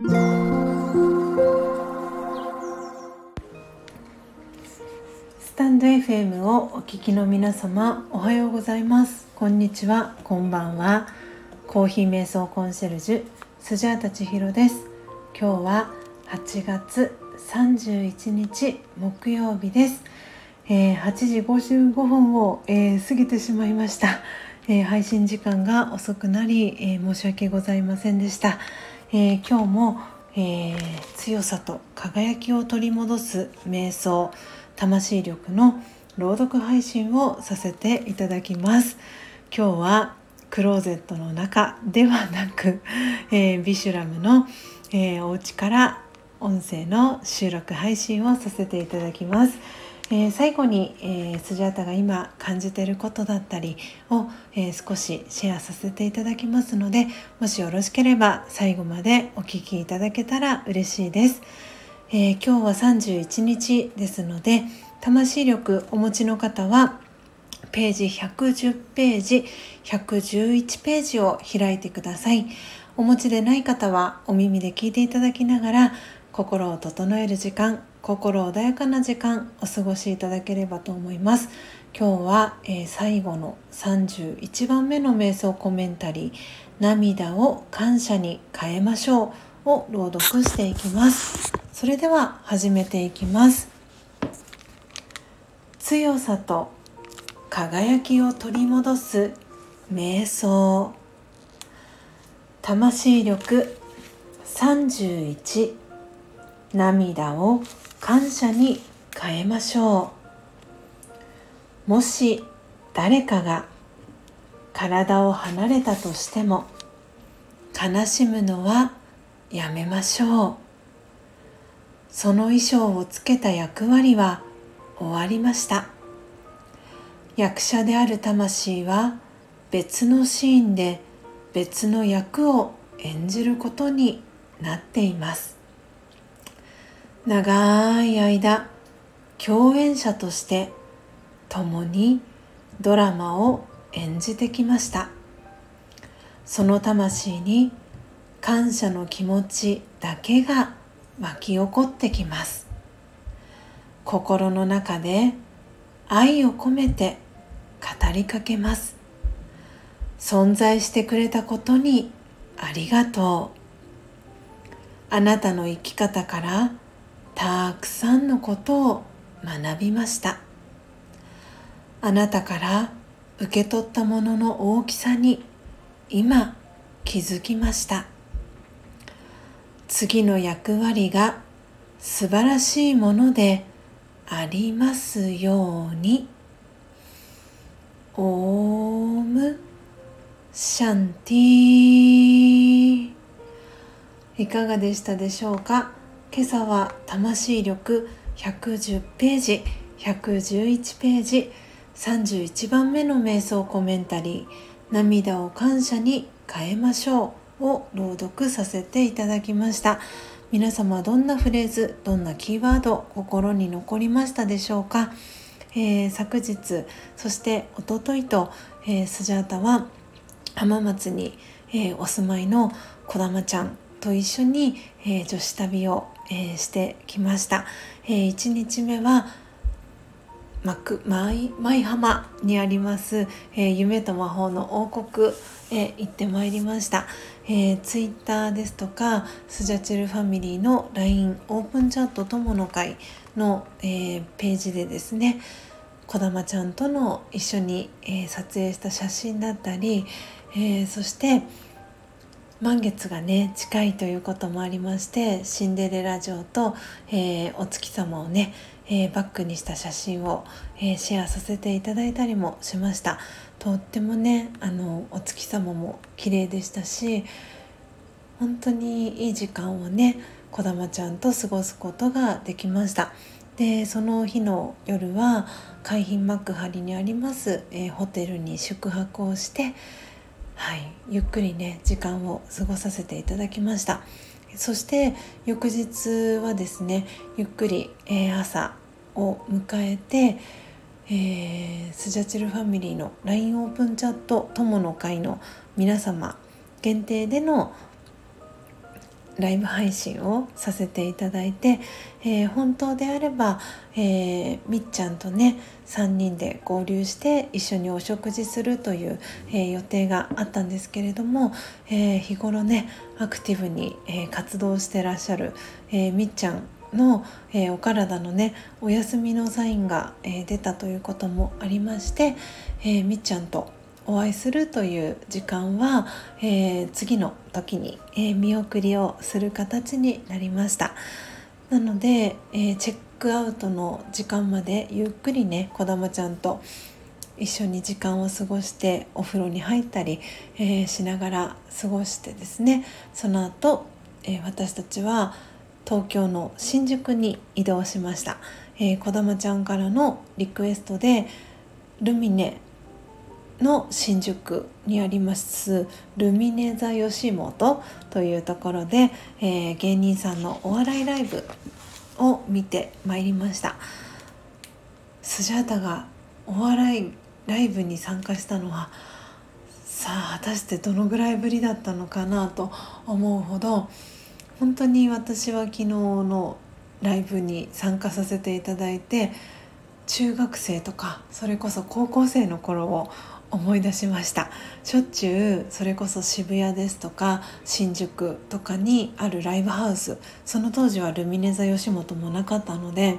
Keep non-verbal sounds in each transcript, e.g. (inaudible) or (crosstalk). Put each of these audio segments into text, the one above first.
スタンド FM をお聞きの皆様おはようございます。こんにちは。こんばんは。コーヒー瞑想コンシェルジュスジャータ千尋です。今日は8月31日木曜日です、えー、8時55分を、えー、過ぎてしまいました、えー、配信時間が遅くなり、え申し訳ございませんでした、え今日もえー、強さと輝きを取り戻す瞑想魂力の朗読配信をさせていただきます。今日はクローゼットの中ではなく、(laughs) えー、ビシュラムの、えー、お家から音声の収録配信をさせていただきます。えー、最後に、えー、スジャータが今感じていることだったりを、えー、少しシェアさせていただきますのでもしよろしければ最後までお聴きいただけたら嬉しいです、え今日は31日ですので魂力お持ちの方はページ110ページ111ページを開いてください。お持ちでない方はお耳で聞いていただきながら心を整える時間心穏やかな時間お過ごしいただければと思います。今日は、えー、最後の31番目の瞑想コメンタリー涙を感謝に変えましょうを朗読していきます。それでは始めていきます。強さと輝きを取り戻す瞑想。魂力31涙を感謝に変えましょう。もし誰かが体を離れたとしても悲しむのはやめましょう。その衣装をつけた役割は終わりました。役者である魂は別のシーンで別の役を演じることになっています。長い間共演者として共にドラマを演じてきました。その魂に感謝の気持ちだけが湧き起こってきます。心の中で愛を込めて語りかけます。存在してくれたことにありがとう。あなたの生き方からたくさんのことを学びました。あなたから受け取ったものの大きさに今気づきました。次の役割が素晴らしいものでありますように。オームシャンティいかがでしたでしょうか？今朝は魂力110ページ111ページ31番目の瞑想コメンタリー涙を感謝に変えましょうを朗読させていただきました。皆様どんなフレーズどんなキーワード心に残りましたでしょうか、えー、昨日そしておとといと、えー、スジャータは浜松に、えー、お住まいのこだまちゃんと一緒に、え女子旅をえー、してきました、えー、1日目は舞舞浜にあります、えー、夢と魔法の王国へ行ってまいりました、えー、ツイッターですとかスジャチルファミリーの LINE オープンチャット友の会の、えー、ページでですねこだまちゃんとの一緒に、えー、撮影した写真だったり、えー、そして満月がね近いということもありましてシンデレラ城と、えー、お月様をね、えー、バックにした写真を、えー、シェアさせていただいたりもしました。とってもねあのお月様も綺麗でしたし本当にいい時間をねこだまちゃんと過ごすことができました。でその日の夜は海浜幕張にあります、えホテルに宿泊をしてはい、ゆっくりね時間を過ごさせていただきました。そして翌日はですねゆっくり、えー、朝を迎えて、えー、スジャチルファミリーの LINE オープンチャット友の会の皆様限定でのライブ配信をさせていただいて、えー、本当であれば、えー、みっちゃんとね3人で合流して一緒にお食事するという、えー、予定があったんですけれども、え日頃ねアクティブに、え活動してらっしゃる、えみっちゃんの、えお体のねお休みのサインが、え出たということもありまして、えみっちゃんとお会いするという時間は、えー、次の時に、えー、見送りをする形になりました。なので、えー、チェックアウトの時間までゆっくりねこだまちゃんと一緒に時間を過ごしてお風呂に入ったり、えしながら過ごしてですね。その後、え私たちは東京の新宿に移動しました、えー、こだまちゃんからのリクエストでルミネの新宿にありますルミネ座吉本というところで、えー、芸人さんのお笑いライブを見てまいりました。スジャータがお笑いライブに参加したのはさあ果たしてどのぐらいぶりだったのかなと思うほど本当に私は昨日のライブに参加させていただいて中学生とかそれこそ高校生の頃を思い出しました。しょっちゅうそれこそ渋谷ですとか新宿とかにあるライブハウスその当時はルミネ座吉本もなかったので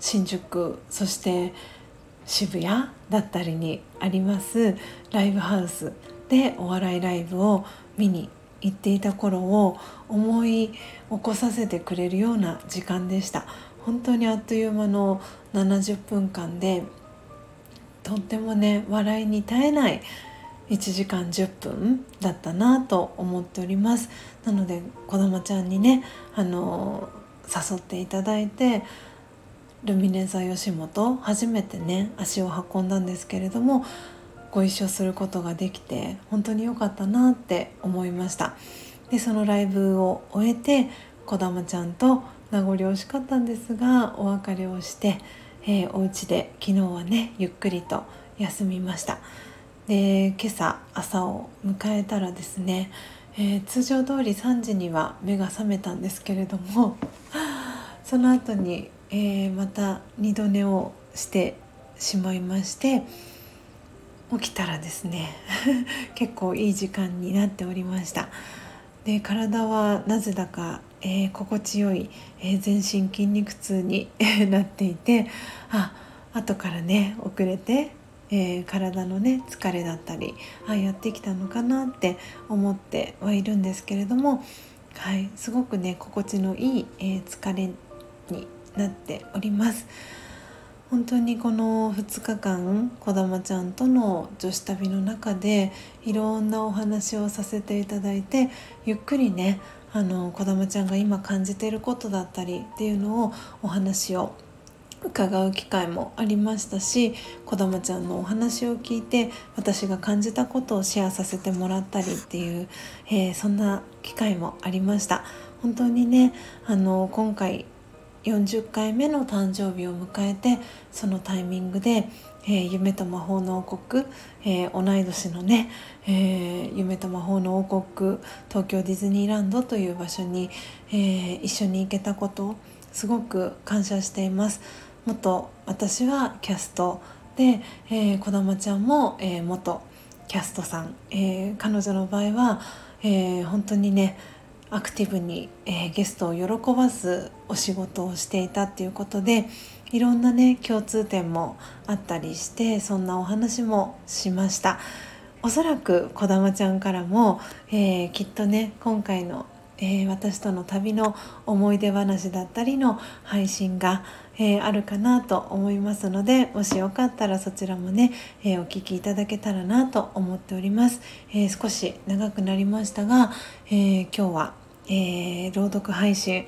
新宿そして渋谷だったりにありますライブハウスでお笑いライブを見に行っていた頃を思い起こさせてくれるような時間でした。本当にあっという間の70分間でとってもね笑いに耐えない1時間10分だったなと思っております。なので子供ちゃんにねあの誘っていただいてルミネ座吉本初めてね足を運んだんですけれどもご一緒することができて本当に良かったなって思いました。でそのライブを終えて子供ちゃんと名残惜しかったんですがお別れをしてえー、お家で昨日はねゆっくりと休みました。で今朝朝を迎えたらですね、えー、通常通り3時には目が覚めたんですけれども (laughs) その後に、えー、また二度寝をしてしまいまして起きたらですね (laughs) 結構いい時間になっておりました。で体はなぜだかえー、心地よい、えー、全身筋肉痛になっていてあ後からね遅れて、えー、体のね疲れだったりあやってきたのかなって思ってはいるんですけれども、はい、すごくね心地のいい、え疲れになっております。本当にこの2日間こだまちゃんとの女子旅の中でいろんなお話をさせていただいてゆっくりねあの子どもちゃんが今感じていることだったりっていうのをお話を伺う機会もありましたし子どもちゃんのお話を聞いて私が感じたことをシェアさせてもらったりっていう、えー、そんな機会もありました。本当にねあの今回40回目の誕生日を迎えてそのタイミングでえー、夢と魔法の王国、えー、同い年のね、えー、夢と魔法の王国東京ディズニーランドという場所に、え一緒に行けたことすごく感謝しています。元私はキャストで、えー、児玉ちゃんも、え元キャストさん、え彼女の場合は、え本当にねアクティブに、えゲストを喜ばすお仕事をしていたっていうことでいろんなね共通点もあったりしてそんなお話もしました。おそらくこだまちゃんからも、えー、きっとね今回の、えー、私との旅の思い出話だったりの配信が、えー、あるかなと思いますのでもしよかったらそちらもね、えお聴きいただけたらなと思っております、え少し長くなりましたが、え今日は、え朗読配信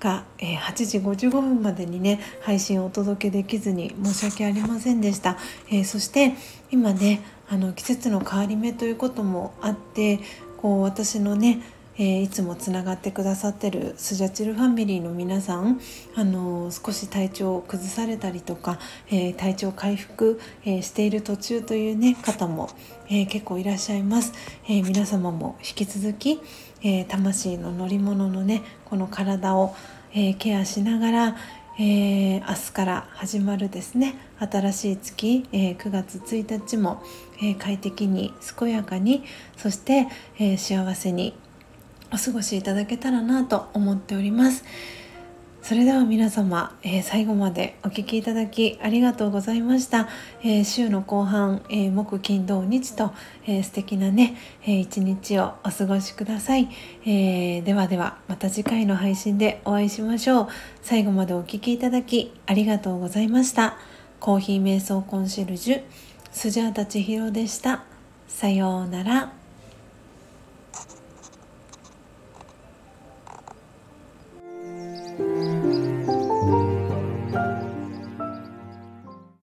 が、えー、8時55分までにね配信をお届けできずに申し訳ありませんでした、え、そして今ねあの季節の変わり目ということもあってこう私のねえー、いつもつながってくださってるスジャチルファミリーの皆さん、あのー、少し体調を崩されたりとか、えー、体調回復、えしている途中という、ね、方も、え結構いらっしゃいます、え皆様も引き続き、え、魂の乗り物のねこの体を、え、ケアしながら、え、明日から始まるですね新しい月、え9月1日も、え快適に健やかにそして、え幸せにお過ごしいただけたらなと思っております。それでは皆様、えー、最後までお聴きいただきありがとうございました、えー、週の後半、えー、木金土日と、えー、素敵なね、え一日をお過ごしください、えーではではまた次回の配信でお会いしましょう。最後までお聴きいただきありがとうございました。コーヒー瞑想コンシェルジュスジャータ千尋でした。さようなら。